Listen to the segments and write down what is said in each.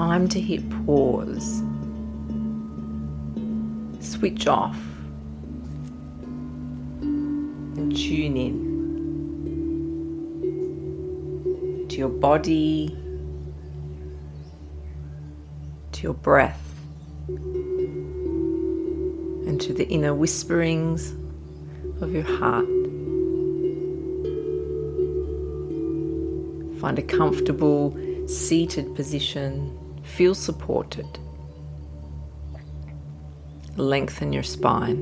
time to hit pause. Switch off. And tune in. To your body, to your breath, and to the inner whisperings of your heart. Find a comfortable seated position Feel supported. Lengthen your spine.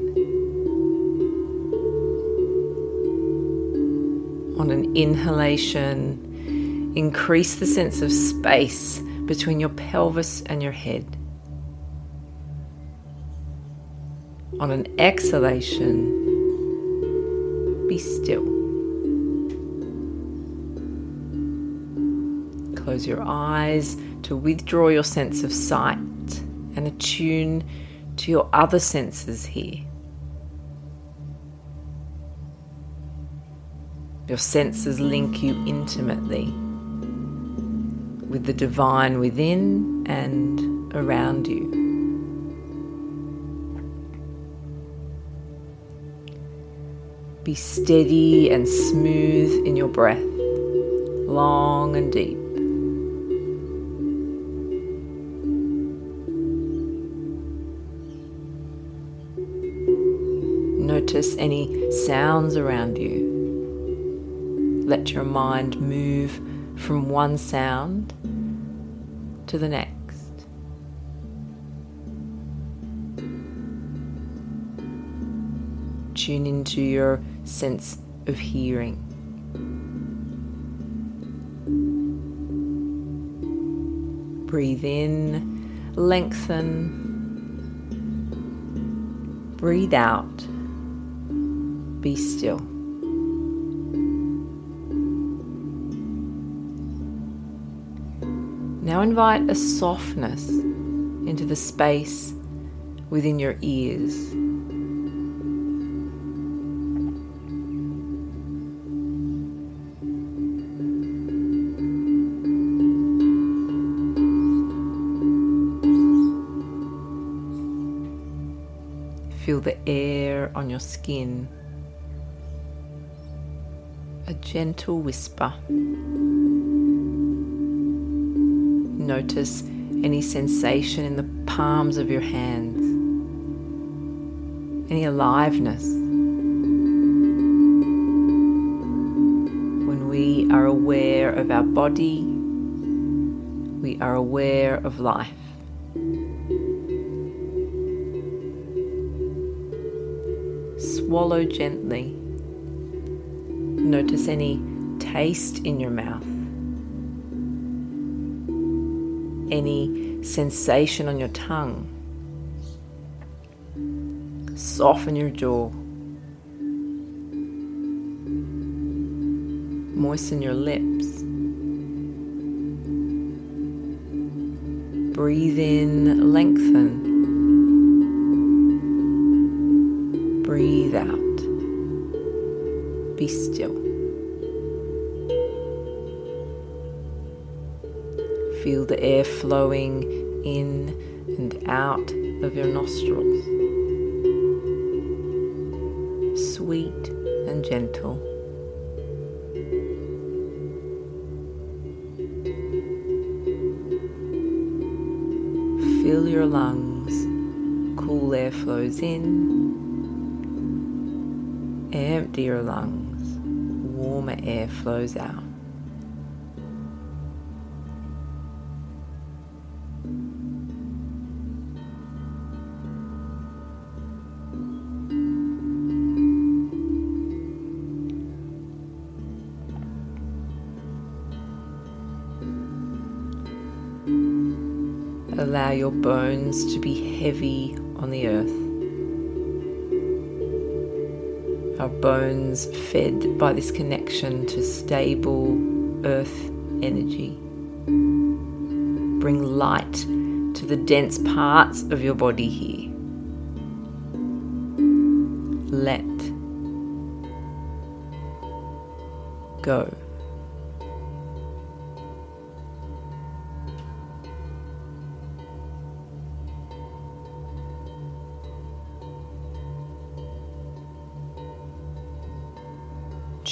On an inhalation, increase the sense of space between your pelvis and your head. On an exhalation, be still. Close your eyes to withdraw your sense of sight and attune to your other senses here. Your senses link you intimately with the divine within and around you. Be steady and smooth in your breath, long and deep. Notice any sounds around you. Let your mind move from one sound to the next. Tune into your sense of hearing. Breathe in, lengthen. Breathe out be still. Now invite a softness into the space within your ears. Feel the air on your skin a gentle whisper. Notice any sensation in the palms of your hands, any aliveness. When we are aware of our body, we are aware of life. Swallow gently Notice any taste in your mouth, any sensation on your tongue. Soften your jaw. Moisten your lips. Breathe in, lengthen. Breathe out be still. Feel the air flowing in and out of your nostrils. Sweet and gentle. Fill your lungs. Cool air flows in. Empty your lungs warmer air flows out. Allow your bones to be heavy on the earth. Our bones fed by this connection to stable earth energy. Bring light to the dense parts of your body here. Let go.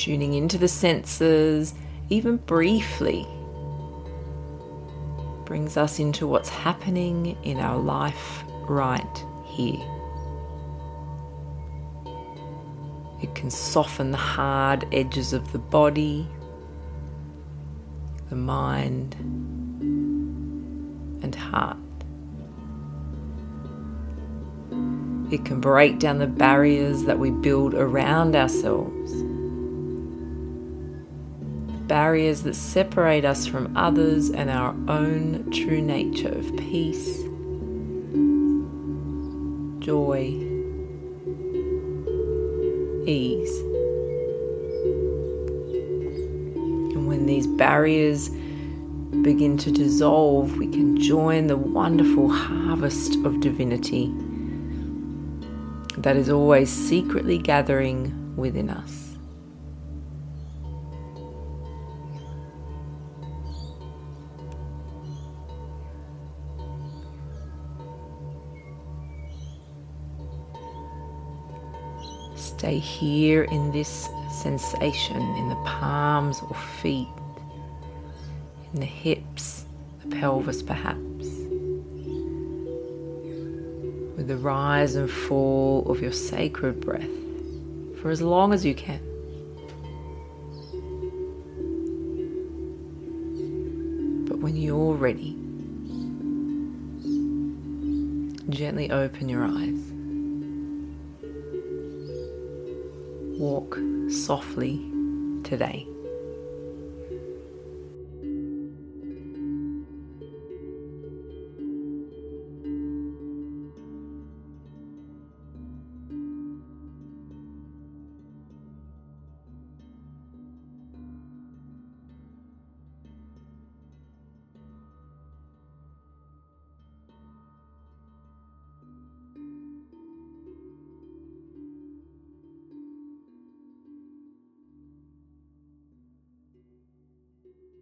Tuning into the senses, even briefly, brings us into what's happening in our life right here. It can soften the hard edges of the body, the mind, and heart. It can break down the barriers that we build around ourselves barriers that separate us from others and our own true nature of peace, joy, ease. And when these barriers begin to dissolve, we can join the wonderful harvest of divinity that is always secretly gathering within us. Stay here in this sensation in the palms or feet, in the hips, the pelvis perhaps, with the rise and fall of your sacred breath for as long as you can. But when you're ready, gently open your eyes. Walk softly today.